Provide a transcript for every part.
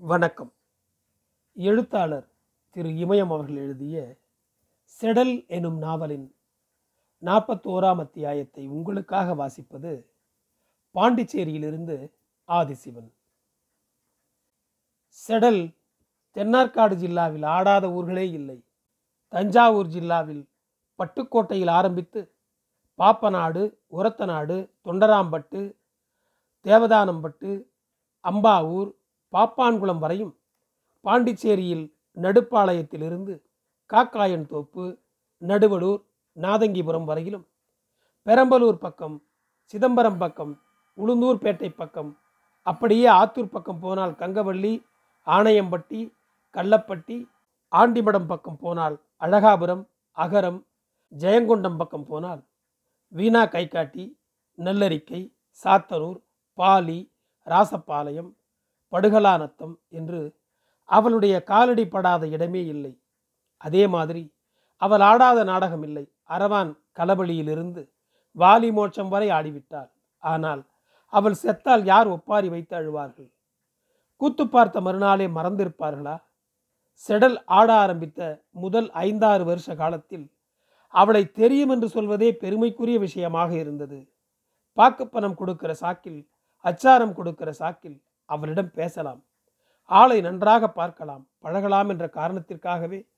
வணக்கம். எழுத்தாளர் திரு இமயம் அவர்கள் எழுதிய செடல் எனும் நாவலின் நாற்பத்தோராம் அத்தியாயத்தை உங்களுக்காக வாசிப்பது பாண்டிச்சேரியிலிருந்து ஆதிசிவன். செடல் தென்னார்காடு ஜில்லாவில் ஆடாத ஊர்களே இல்லை. தஞ்சாவூர் ஜில்லாவில் பட்டுக்கோட்டையில் ஆரம்பித்து பாப்பநாடு உரத்தநாடு தொண்டராம்பட்டு தேவதானம்பட்டு அம்பாவூர் பாப்பான்குளம் வரையும் பாண்டிச்சேரியில் நடுப்பாளையத்திலிருந்து காக்காயன் தோப்பு நடுவலூர் நாதங்கிபுரம் வரையிலும் பெரம்பலூர் பக்கம் சிதம்பரம் பக்கம் உளுந்தூர்பேட்டை பக்கம் அப்படியே ஆத்தூர் பக்கம் போனால் கங்கவள்ளி ஆணையம்பட்டி கள்ளப்பட்டி ஆண்டிமடம் பக்கம் போனால் அழகாபுரம் அகரம் ஜெயங்கொண்டம் பக்கம் போனால் வீணா கைகாட்டி நல்லரிக்கை சாத்தனூர் பாலி ராசப்பாளையம் படுகலாநத்தம் என்று அவளுடைய காலடி படாத இடமே இல்லை. அதே மாதிரி அவள் ஆடாத நாடகம் இல்லை. அரவான் களபலியிலிருந்து வாலி மோட்சம் வரை ஆடிவிட்டாள். ஆனால் அவள் செத்தால் யார் ஒப்பாரி வைத்து அழுவார்கள்? கூத்து பார்த்த மறுநாளே மறந்திருப்பார்களா? செடல் ஆட ஆரம்பித்த முதல் ஐந்தாறு வருஷ காலத்தில் அவளை தெரியும் என்று சொல்வதே பெருமைக்குரிய விஷயமாக இருந்தது. பாக்குப்பணம் கொடுக்கிற சாக்கில் அச்சாரம் கொடுக்கிற சாக்கில் அவரிடம் பேசலாம். ஆளை நன்றாக பார்க்கலாம். பழகலாம் என்ற காரணத்திற்காகவே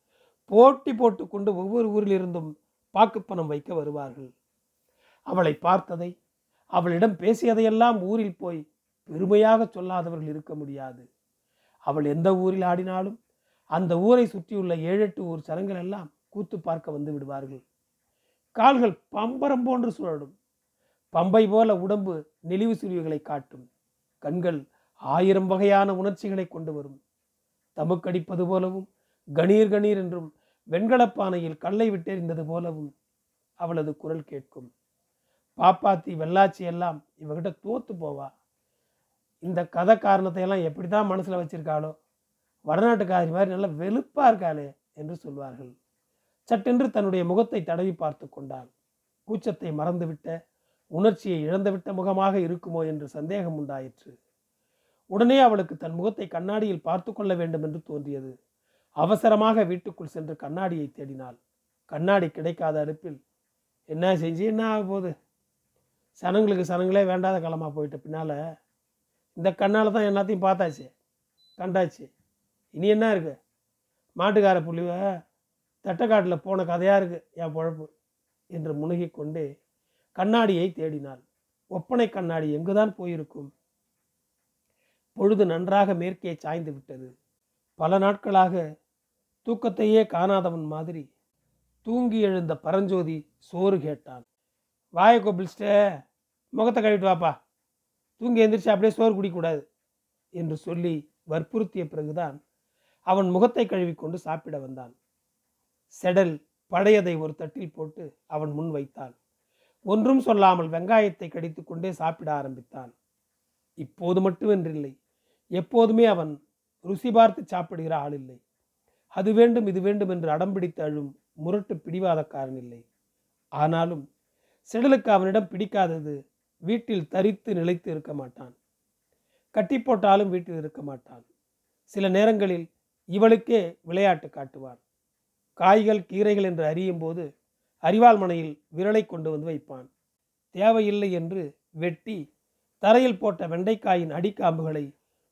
போட்டி போட்டுக்கொண்டு ஒவ்வொரு ஊரிலிருந்தும் பாக்குப்பணம் வைக்க வருவார்கள். அவளை பார்த்ததை அவளிடம் பேசியதையெல்லாம் ஊரில் போய் பெருமையாக சொல்லாதவர்கள் இருக்க முடியாது. அவள் எந்த ஊரில் ஆடினாலும் அந்த ஊரை சுற்றியுள்ள ஏழெட்டு ஊர் சனங்கள் எல்லாம் கூத்து பார்க்க வந்து விடுவார்கள். கால்கள் பம்பரம் போன்று சுழலும். பம்பை போல உடம்பு நெளிவு சுழிவுகளை காட்டும். கண்கள் ஆயிரம் வகையான உணர்ச்சிகளை கொண்டு வரும். தமுக்கடிப்பது போலவும் கணீர் கணீர் என்றும் வெண்கலப்பானையில் கல்லை விட்டெறிந்தது போலவும் அவளது குரல் கேட்கும். பாப்பாத்தி வெள்ளாச்சி எல்லாம் இவகிட்ட தோத்து போவா. இந்த கதை காரணத்தை எல்லாம் எப்படி தான் மனசில் வச்சிருக்காளோ வடநாட்டுக்காரி மாதிரி நல்லா வெளுப்பா இருக்காளே என்று சொல்வார்கள். சட்டென்று தன்னுடைய முகத்தை தடவி பார்த்து கொண்டாள். கூச்சத்தை மறந்துவிட்ட உணர்ச்சியை இழந்துவிட்ட முகமாக இருக்குமோ என்று சந்தேகம் உண்டாயிற்று. உடனே அவளுக்கு தன் முகத்தை கண்ணாடியில் பார்த்து கொள்ள வேண்டும் என்று தோன்றியது. அவசரமாக வீட்டுக்குள் சென்று கண்ணாடியை தேடினாள். கண்ணாடி கிடைக்காத அடுப்பில் என்ன செஞ்சு என்ன ஆக போகுது? சனங்களுக்கு சனங்களே வேண்டாத காலமாக போயிட்ட பின்னால் இந்த கண்ணால் தான் எல்லாத்தையும் பார்த்தாச்சு கண்டாச்சு. இனி என்ன இருக்கு? மாட்டுக்கார புள்ளிவ தட்டக்காட்டில் போன கதையாக இருக்கு என் பொழப்பு என்று முணுகிக் கொண்டு கண்ணாடியை தேடினாள். ஒப்பனை கண்ணாடி எங்குதான் போயிருக்கும்? பொழுது நன்றாக மேற்கே சாய்ந்து விட்டது. பல நாட்களாக தூக்கத்தையே காணாதவன் மாதிரி தூங்கி எழுந்த பரஞ்சோதி சோறு கேட்டான். வாயை கொப்பிளிச்சிட்டு முகத்தை கழுவிட்டு வாப்பா. தூங்கி எந்திரிச்சு அப்படியே சோறு குடிக்கக்கூடாது என்று சொல்லி வற்புறுத்திய பிறகுதான் அவன் முகத்தை கழுவிக்கொண்டு சாப்பிட வந்தான். செடல் பழையதை ஒரு தட்டில் போட்டு அவன் முன் வைத்தான். ஒன்றும் சொல்லாமல் வெங்காயத்தை கடித்துக்கொண்டே சாப்பிட ஆரம்பித்தான். இப்போது மட்டுமென்றில்லை எப்போதுமே அவன் ருசி பார்த்து சாப்பிடுகிற ஆள் இல்லை. அது வேண்டும் இது வேண்டும் என்று அடம்பிடித்து அழும் முரட்டு பிடிவாதக்காரன் இல்லை. ஆனாலும் செடலுக்கு அவனிடம் பிடிக்காதது வீட்டில் தரித்து நிலைத்து இருக்க மாட்டான். கட்டி போட்டாலும் வீட்டில் இருக்க மாட்டான். சில நேரங்களில் இவளுக்கே விளையாட்டு காட்டுவார். காய்கள் கீரைகள் என்று அறியும் போது அரிவாள் மனையில் விரலை கொண்டு வந்து வைப்பான். தேவையில்லை என்று வெட்டி தரையில் போட்ட வெண்டைக்காயின் அடிக்காம்புகளை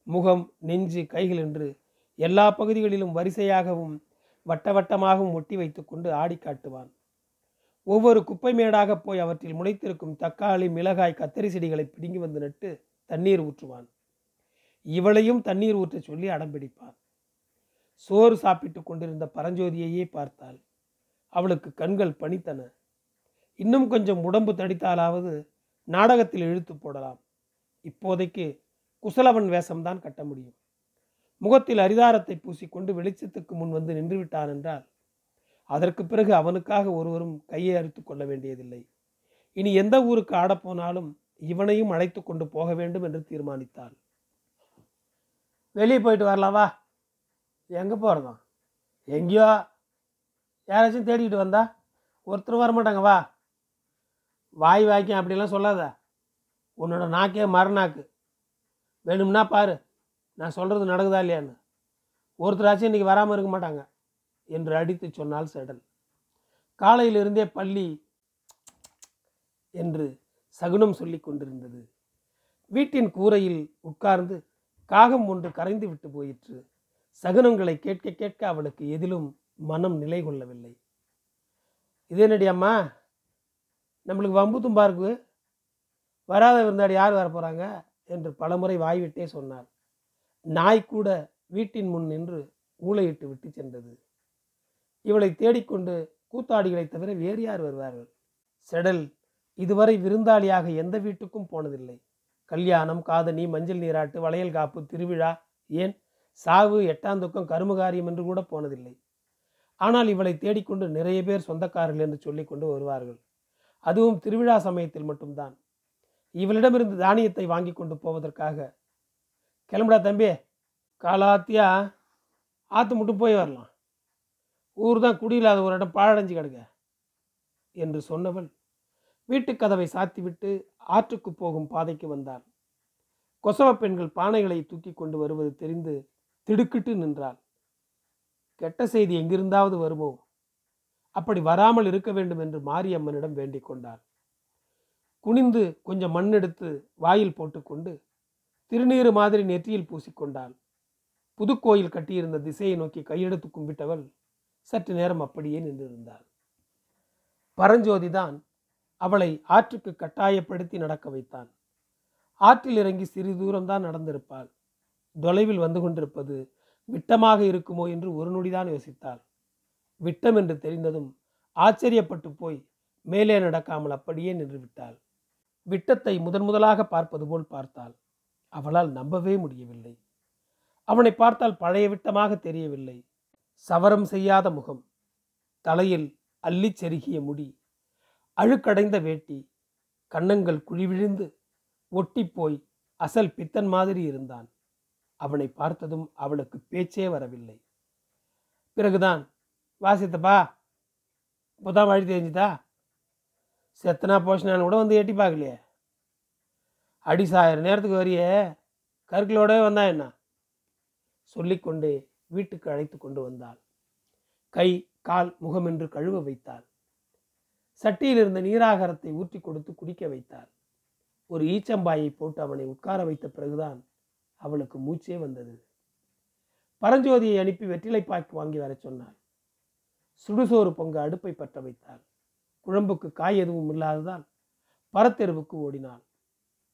முகம் நெஞ்சு கைகள் என்று எல்லா பகுதிகளிலும் வரிசையாகவும் வட்ட வட்டமாகவும் ஒட்டி வைத்துக்கொண்டு ஆடி காட்டுவான். ஒவ்வொரு குப்பை மேடாக போய் அவற்றில் முளைத்திருக்கும் தக்காளி மிளகாய் கத்தரி செடிகளை பிடுங்கி வந்து நட்டு தண்ணீர் ஊற்றுவான். இவளையும் தண்ணீர் ஊற்ற சொல்லி அடம்பிடிப்பான் சோறு சாப்பிட்டு கொண்டிருந்த பரஞ்சோதியையே பார்த்தாள். அவளுக்கு கண்கள் பணித்தன. இன்னும் கொஞ்சம் உடம்பு தடித்தாலாவது நாடகத்தில் இழுத்து போடலாம். இப்போதைக்கு குசலவன் வேஷம்தான் கட்ட முடியும். முகத்தில் அரிதாரத்தை பூசிக்கொண்டு வெளிச்சத்துக்கு முன் வந்து நின்றுவிட்டான் என்றால் அதற்கு பிறகு அவனுக்காக ஒருவரும் கையை அறுத்து கொள்ள வேண்டியதில்லை. இனி எந்த ஊருக்கு ஆடப்போனாலும் இவனையும் அழைத்து கொண்டு போக வேண்டும் என்று தீர்மானித்தாள். வெளியே போயிட்டு வரலாம் வா. எங்கே போகிறதாம் எங்கேயோ? யாராச்சும் தேடிக்கிட்டு வந்தா? ஒருத்தரும் வர மாட்டாங்க வா. வாய் வாய்க்கும் அப்படிலாம் சொல்லாத. உன்னோட நாக்கே மரநாக்கு வேணும்னா பாரு. நான் சொல்கிறது நடக்குதா இல்லையான்னு. ஒருத்தராச்சும் இன்றைக்கி வராமல் இருக்க மாட்டாங்க என்று அடித்து சொன்னால் செடல். காலையிலிருந்தே பள்ளி என்று சகுனம் சொல்லி கொண்டிருந்தது. வீட்டின் கூரையில் உட்கார்ந்து காகம் ஒன்று கரைந்து விட்டு போயிற்று. சகுனங்களை கேட்க கேட்க அவளுக்கு எதிலும் மனம் நிலை கொள்ளவில்லை. இதே என்னடி அம்மா? நம்மளுக்கு வம்பு தும்பா இருக்கு? வராத விருந்தாடி யார் வர போகிறாங்க என்று பலமுறை வாய்விட்டே சொன்னார். நாய் கூட வீட்டின் முன் நின்று ஊளையிட்டு விட்டு சென்றது. இவளை தேடிக்கொண்டு கூத்தாடிகளை தவிர வேறு யார் வருவார்கள்? செடல் இதுவரை விருந்தாளியாக எந்த வீட்டுக்கும் போனதில்லை. கல்யாணம் காதணி மஞ்சள் நீராட்டு வளையல் காப்பு திருவிழா ஏன்? சாவு எட்டாந்துக்கம் கருமகாரியம் என்று கூட போனதில்லை. ஆனால் இவளை தேடிக்கொண்டு நிறைய பேர் சொந்தக்காரர்கள் என்று சொல்லிக்கொண்டு வருவார்கள். அதுவும் திருவிழா சமயத்தில் மட்டும்தான். இவளிடமிருந்து தானியத்தை வாங்கி கொண்டு போவதற்காக. கிளம்புடா தம்பி. காலாத்தியா ஆற்று மட்டும் போய் வரலாம். ஊர் தான் குடியில்லாத ஒரு இடம் பாழடைஞ்சு கிடக்க என்று சொன்னவள் வீட்டுக் கதவை சாத்திவிட்டு ஆற்றுக்கு போகும் பாதைக்கு வந்தாள். கொசவ பெண்கள் பானைகளை தூக்கி கொண்டு வருவது தெரிந்து திடுக்கிட்டு நின்றாள். கெட்ட செய்தி எங்கிருந்தாவது வருமோ? அப்படி வராமல் இருக்க வேண்டும் என்று மாரியம்மனிடம் வேண்டிக் கொண்டாள். குனிந்து கொஞ்சம் மண் எடுத்து வாயில் போட்டுக்கொண்டு திருநீறு மாதிரி நெற்றியில் பூசிக்கொண்டாள். புதுக்கோயில் கட்டியிருந்த திசையை நோக்கி கையெடுத்து கும்பிட்டவள் சற்று நேரம் அப்படியே நின்றிருந்தாள். பரஞ்சோதிதான் அவளை ஆற்றுக்கு கட்டாயப்படுத்தி நடக்க வைத்தான் ஆற்றில் இறங்கி சிறு தூரம்தான் நடந்திருப்பாள். தொலைவில் வந்து கொண்டிருப்பது விட்டமாக இருக்குமோ என்று ஒரு நொடிதான் யோசித்தாள். விட்டம் என்று தெரிந்ததும் ஆச்சரியப்பட்டு போய் மேலே நடக்காமல் அப்படியே நின்று விட்டாள் விட்டத்தை முதன் முதலாக பார்ப்பது போல் பார்த்தாள். அவளால் நம்பவே முடியவில்லை. அவனை பார்த்தால் பழைய விட்டமாக தெரியவில்லை. சவரம் செய்யாத முகம். தலையில் அள்ளிச் செருகிய முடி. அழுக்கடைந்த வேட்டி. கன்னங்கள் குழிவிழுந்து ஒட்டிப்போய் அசல் பித்தன் மாதிரி இருந்தான். அவனை பார்த்ததும் அவளுக்கு பேச்சே வரவில்லை. பிறகுதான் வாசித்தப்பா இப்போதான் வழி தெரிஞ்சுதா? செத்தனா போஷனான்னு கூட வந்து எட்டி பார்க்கலையே. அடி சாயிரம் நேரத்துக்கு வரியே. கருக்களோடவே வந்தா என்ன? சொல்லிக்கொண்டு வீட்டுக்கு அழைத்து கொண்டு வந்தாள். கை கால் முகம் என்று கழுவ வைத்தாள். சட்டியில் இருந்த நீராகாரத்தை ஊற்றி கொடுத்து குடிக்க வைத்தாள். ஒரு ஈச்சம்பாயை போட்டு அவனை உட்கார வைத்த பிறகுதான் அவளுக்கு மூச்சே வந்தது. பரஞ்சோதியை அனுப்பி வெற்றிலைப்பாய்க்கு வாங்கி வரச் சொன்னாள். சுடுசோறு பொங்க அடுப்பை பற்ற வைத்தாள். குழம்புக்கு காய் எதுவும் இல்லாததால் பரத்தெருவுக்கு ஓடினாள்.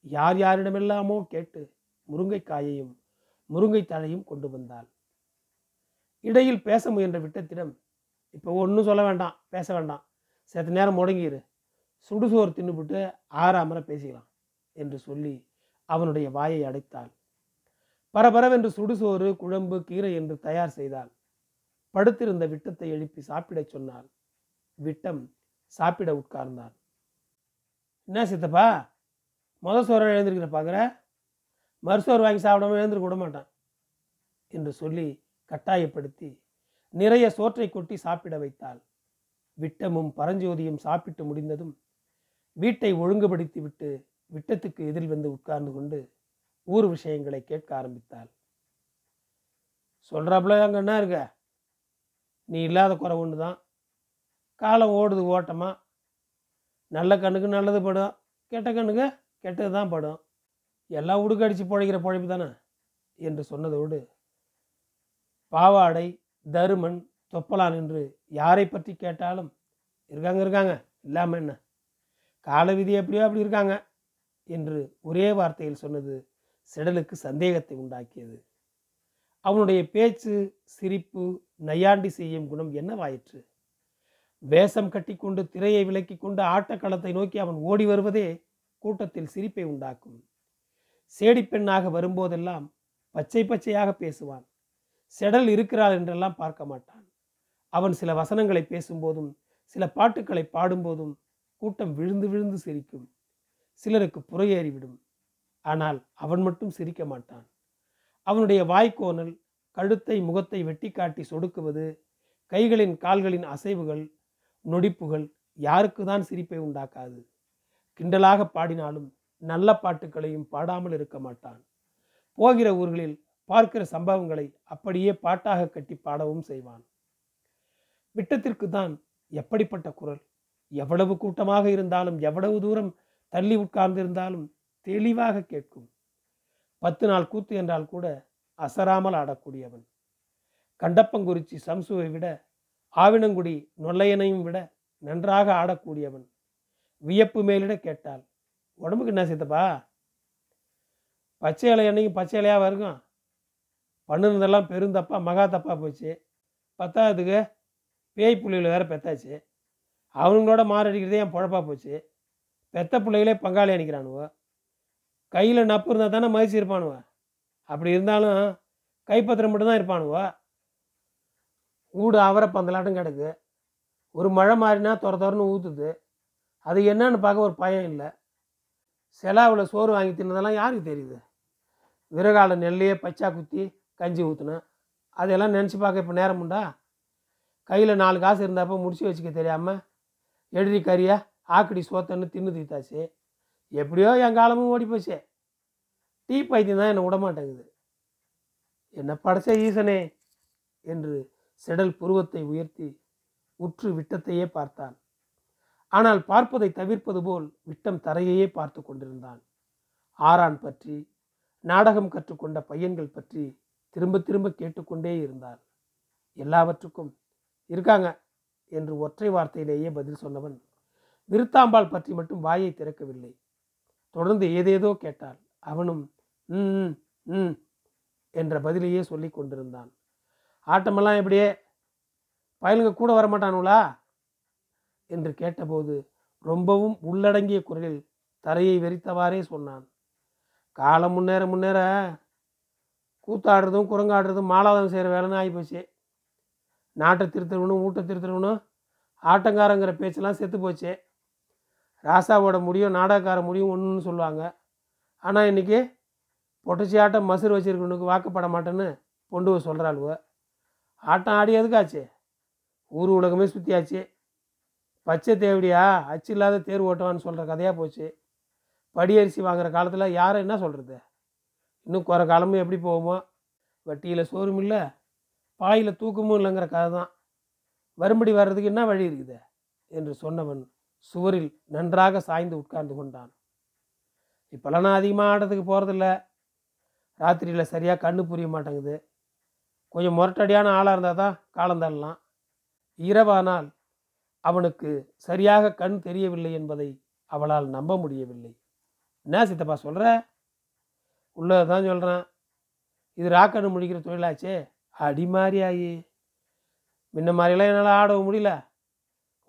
யார் யாரிடமெல்லாமோ கேட்டு முருங்கைக்காயையும் முருங்கை தழையும் கொண்டு வந்தாள். இடையில் பேச முயன்ற விட்டத்திடம் இப்போ ஒன்றும் சொல்ல வேண்டாம் பேச வேண்டாம். சேர்த்த நேரம் முடங்கிரு. சுடுசோறு தின்னுபிட்டு ஆறாமரை பேசிக்கலாம் என்று சொல்லி அவனுடைய வாயை அடைத்தாள். பரபரவென்று சுடுசோறு குழம்பு கீரை என்று தயார் செய்தாள். படுத்திருந்த விட்டத்தை எழுப்பி சாப்பிடச் சொன்னாள். விட்டம் சாப்பிட உட்கார்ந்தான். என்ன சித்தப்பா? முத சோறு எழுந்திருக்கிற பார்க்குற? மறுசோறு வாங்கி சாப்பிடாம எழுந்திருக்க விட மாட்டான் என்று சொல்லி கட்டாயப்படுத்தி நிறைய சோற்றை கொட்டி சாப்பிட வைத்தாள். விட்டமும் பரஞ்சோதியும் சாப்பிட்டு முடிந்ததும் வீட்டை ஒழுங்குபடுத்தி விட்டு விட்டத்துக்கு எதிரில் வந்து உட்கார்ந்து கொண்டு ஊர் விஷயங்களை கேட்க ஆரம்பித்தாள். சொல்கிறாப்புல அங்கே என்ன இருக்க? நீ இல்லாத குறை ஒன்று தான் காலம் ஓடுது ஓட்டமாக நல்ல கண்ணுக்கு நல்லது படும். கெட்ட கண்ணுக்கு கெட்டது தான் படும். எல்லாம் உடுக்கடிச்சு பிழைக்கிற பிழைப்பு தானே? என்று சொன்னதோடு பாவாடை தருமன் தொப்பலான் என்று யாரை பற்றி கேட்டாலும் இருக்காங்க இருக்காங்க இல்லாமல் என்ன? கால விதி எப்படியோ அப்படி இருக்காங்க என்று ஒரே வார்த்தையில் சொன்னது செடலுக்கு சந்தேகத்தை உண்டாக்கியது. அவனுடைய பேச்சு சிரிப்பு நையாண்டி செய்யும் குணம் என்னவாயிற்று? வேஷம் கட்டிக்கொண்டு திரையை விலக்கி கொண்டு ஆட்டக்களத்தை நோக்கி அவன் ஓடி வருவதே கூட்டத்தில் சிரிப்பை உண்டாக்கும். சேடிப்பெண்ணாக வரும்போதெல்லாம் பச்சை பச்சையாக பேசுவான். செடல் இருக்கிறாள் என்றெல்லாம் பார்க்க மாட்டான். அவன் சில வசனங்களை பேசும்போதும் சில பாட்டுக்களை பாடும்போதும் கூட்டம் விழுந்து விழுந்து சிரிக்கும். சிலருக்கு புறையேறிவிடும். ஆனால் அவன் மட்டும் சிரிக்க மாட்டான். அவனுடைய வாய்க்கோணல் கழுத்தை முகத்தை வெட்டி காட்டி சொடுக்குவது கைகளின் கால்களின் அசைவுகள் நொடிப்புகள் யாருக்கு தான் சிரிப்பை உண்டாக்காது. கிண்டலாக பாடினாலும் நல்ல பாட்டுகளையும் பாடாமல் இருக்க மாட்டான். போகிற ஊர்களில் பார்க்கிற சம்பவங்களை அப்படியே பாட்டாக கட்டி பாடவும் செய்வான். விட்டத்திற்கு தான் எப்படிப்பட்ட குரல்? எவ்வளவு கூட்டமாக இருந்தாலும் எவ்வளவு தூரம் தள்ளி உட்கார்ந்திருந்தாலும் தெளிவாக கேட்கும். பத்து நாள் கூத்து என்றால் கூட அசராமல் ஆடக்கூடியவன். கண்டப்பங்குறிச்சி சம்சுவை விட ஆவினங்குடி நொல்லையனையும் விட நன்றாக ஆடக்கூடியவன். வியப்பு மேலிட கேட்டாள். உடம்புக்கு என்ன சேர்த்தப்பா பச்சை இலை அன்னைக்கு பச்சை இலையாக இருக்கும் பண்ணுனதெல்லாம் பெருந்தப்பா மகா தப்பா போச்சு. பத்தாவதுக்கு பேய் புள்ளியில் வேற பெத்தாச்சு. அவனுங்களோட மாரடிக்கிறதே என் பொழப்பா போச்சு. பெத்த பிள்ளைகளே பங்காளி அணிக்கிறானுவோ? கையில் நப்பு இருந்தால் தானே மதிச்சு இருப்பானுவ? அப்படி இருந்தாலும் கைப்பத்திரம் மட்டும்தான் இருப்பானுவோ? ஊடு அவரை பந்தலாட்டம் கிடக்கு. ஒரு மழை மாறினா துற துறன்னு ஊற்றுது அது என்னன்னு பார்க்க ஒரு பயம் இல்லை. செலாவில் சோறு வாங்கி தின்னதெல்லாம் யாருக்கு தெரியுது? விறகால நெல்லையே பச்சா குத்தி கஞ்சி ஊற்றுனேன் அதையெல்லாம் நினச்சி பார்க்க இப்போ நேரம் உண்டா? கையில் நாலு காசு இருந்தப்போ முடிச்சு வச்சுக்க தெரியாமல் எழுதி கறியா ஆக்கடி சோத்தன்னு தின்னு தீத்தாச்சு. எப்படியோ என் காலமும் ஓடி போச்சு. டீ பைத்தியம் தான் என்னை விடமாட்டேங்குது என்ன படைச்ச ஈசனே என்று செடல் புருவத்தை உயர்த்தி உற்று விட்டத்தையே பார்த்தான். ஆனால் பார்ப்பதை தவிர்ப்பது போல் விட்டம் தரையையே பார்த்து கொண்டிருந்தான். ஆரான் பற்றி நாடகம் கற்றுக்கொண்ட பையன்கள் பற்றி திரும்ப திரும்ப கேட்டுக்கொண்டே இருந்தார் எல்லாவற்றுக்கும் இருக்காங்க என்று ஒற்றை வார்த்தையிலேயே பதில் சொன்னவன் விருத்தாம்பாள் பற்றி மட்டும் வாயை திறக்கவில்லை. தொடர்ந்து ஏதேதோ கேட்டாள். அவனும் ம் ம், ம் என்ற பதிலையே சொல்லி கொண்டிருந்தான். ஆட்டமெல்லாம் எப்படியே பயலுங்க கூட வரமாட்டானுங்களா? என்று கேட்டபோது ரொம்பவும் உள்ளடங்கிய குரலில் தரையை வெறித்தவாறே சொன்னான். காலம் முன்னேற முன்னேற கூத்தாடுறதும் குரங்காடுறதும் மாலாதம் செய்கிற வேலைன்னு ஆகிப்போச்சு. நாட்டை திருத்தவனும் ஊட்ட திருத்தவனும் ஆட்டங்காரங்கிற பேச்செல்லாம் செத்து போச்சு. ராசாவோட முடியும் நாடகக்கார முடியும் ஒன்றுன்னு சொல்லுவாங்க. ஆனால் இன்றைக்கி பொட்டச்சி ஆட்டம் மசுறு வச்சிருக்கவனுக்கு வாக்கப்பட மாட்டேன்னு பொண்டு சொல்கிறாளுவ ஆட்டம் ஆடி எதுக்காச்சு? ஊர் உலகமே சுற்றியாச்சு பச்சை தேவடியா? அச்சு இல்லாத தேர் ஓட்டுவான்னு சொல்கிற கதையாக போச்சு. படியரிசி வாங்குற காலத்தில் யாரை என்ன சொல்கிறது இன்னும் குறை காலமும் எப்படி போகுமோ? வட்டியில் சோறும் இல்லை பாயில் தூக்கமும் இல்லைங்கிற கதை தான். வரும்படி வர்றதுக்கு என்ன வழி இருக்குது? என்று சொன்னவன் சுவரில் நன்றாக சாய்ந்து உட்கார்ந்து கொண்டான். இப்போல்லாம் நான் அதிகமாக ஆடுறதுக்கு போகிறதில்ல ராத்திரியில் சரியாக கண்ணு புரிய மாட்டேங்குது. கொஞ்சம் முரட்டடியான ஆளாக இருந்தால் தான் காலம் தள்ளலாம். இரவானால் அவனுக்கு சரியாக கண் தெரியவில்லை என்பதை அவளால் நம்ப முடியவில்லை. என்ன சித்தப்பா சொல்கிற உள்ளதை தான் சொல்கிறேன் இது ராக்கணு முடிக்கிற தொழிலாச்சே? அடி மாதிரி ஆகி முன்ன மாதிரிலாம் என்னால் ஆடவும் முடியல.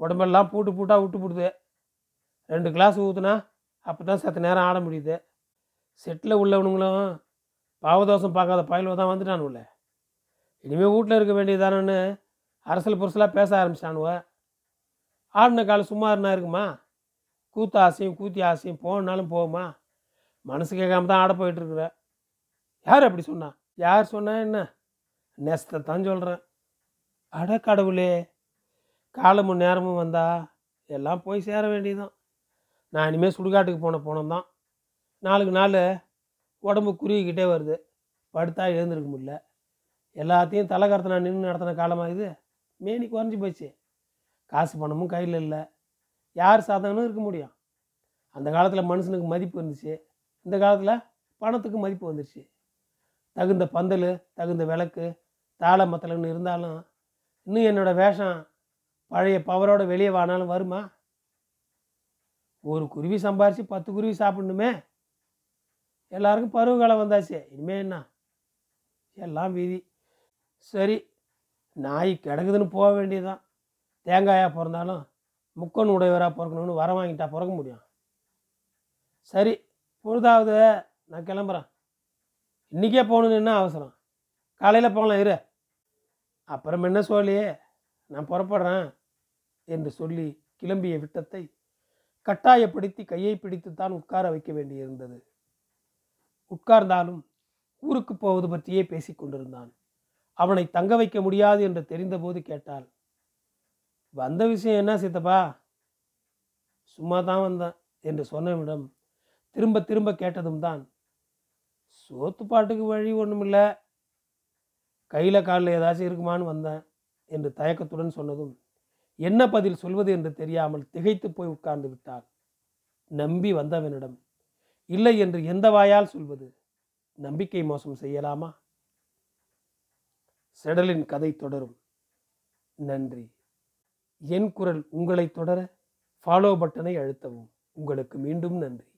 உடம்பெல்லாம் பூட்டு பூட்டாக விட்டு போடுது. ரெண்டு கிளாஸ் ஊற்றுனா அப்போ தான் சத்து நேரம் ஆட முடியுது. செட்டில் உள்ளவனுங்களும் பாவதோஷம் பார்க்காத பயலுவ தான் வந்துட்டானுல்ல இனிமேல் வீட்டில் இருக்க வேண்டியதானு அரசல் புரசலாக பேச ஆரம்பிச்சானுவ. ஆடின காலம் சும்மா இருந்தா இருக்குமா? கூத்து ஆசையும் கூத்தி ஆசையும் போனாலும் போகுமா? மனசு கேட்காம தான் ஆட போயிட்டுருக்குற. யார் அப்படி சொன்னா? யார் சொன்னா என்ன? நெஸ்தை தான் சொல்கிறேன் அட கடவுளே. காலமும் நேரமும் வந்தா எல்லாம் போய் சேர வேண்டியதான் நான் இனிமேல் சுடுகாட்டுக்கு போன போனோம் தான் நாளுக்கு நாள் உடம்பு குறுகிக்கிட்டே வருது. படுத்தா எழுந்திருக்க முடியல. எல்லாத்தையும் தலைக்கரத்தை நான் நின்று நடத்தின காலமாக இது? மேனி குறைஞ்சி போச்சு. காசு பணமும் கையில் இல்லை. யார் சாதகனும் இருக்க முடியும். அந்த காலத்தில் மனுஷனுக்கு மதிப்பு இருந்துச்சு. இந்த காலத்தில் பணத்துக்கு மதிப்பு வந்துருச்சு. தகுந்த பந்தல் தகுந்த விளக்கு தாள மத்தலன்னு இருந்தாலும் இன்னும் என்னோடய வேஷம் பழைய பவரோட வெளியே வானாலும் வருமா? ஒரு குருவி சம்பாரித்து பத்து குருவி சாப்பிடணுமே. எல்லாருக்கும் பருவ காலம் வந்தாச்சு. இனிமே என்ன? எல்லாம் வீதி. சரி நாய் கிடக்குதுன்னு போக வேண்டியதுதான். தேங்காயாக பிறந்தாலும் முக்கன் உடையவராக பிறக்கணும்னு வர வாங்கிட்டா பிறக்க முடியும். சரி பொழுதாவது நான் கிளம்புறேன். இன்றைக்கே போகணுன்னு என்ன அவசரம்? காலையில் போகலாம் இரு. அப்புறம் என்ன சொல்லியே நான் புறப்படுறேன் என்று சொல்லி கிளம்பிய விட்டத்தை கட்டாயப்படுத்தி கையை பிடித்துத்தான் உட்கார வைக்க வேண்டியிருந்தது. உட்கார்ந்தாலும் ஊருக்கு போவது பற்றியே பேசிக்கொண்டிருந்தான் அவனை தங்க வைக்க முடியாது என்று தெரிந்தபோது கேட்டாள். வந்த விஷயம் என்ன சித்தப்பா? சும்மா தான் வந்தேன் என்று சொன்னவிடம் திரும்ப திரும்ப கேட்டதும் தான் சோத்து பாட்டுக்கு வழி ஒன்றுமில்லை கையில் காலில் ஏதாச்சும் இருக்குமான்னு வந்தேன் என்று தயக்கத்துடன் சொன்னதும் என்ன பதில் சொல்வது என்று தெரியாமல் திகைத்து போய் உட்கார்ந்து விட்டாள். நம்பி வந்தவனிடம் இல்லை என்று எந்த வாயால் சொல்வது? நம்பிக்கை மோசம் செய்யலாமா? செடலின் கதை தொடரும். நன்றி. என் குரல் உங்களை தொடர ஃபாலோ பட்டனை அழுத்தவும். உங்களுக்கு மீண்டும் நன்றி.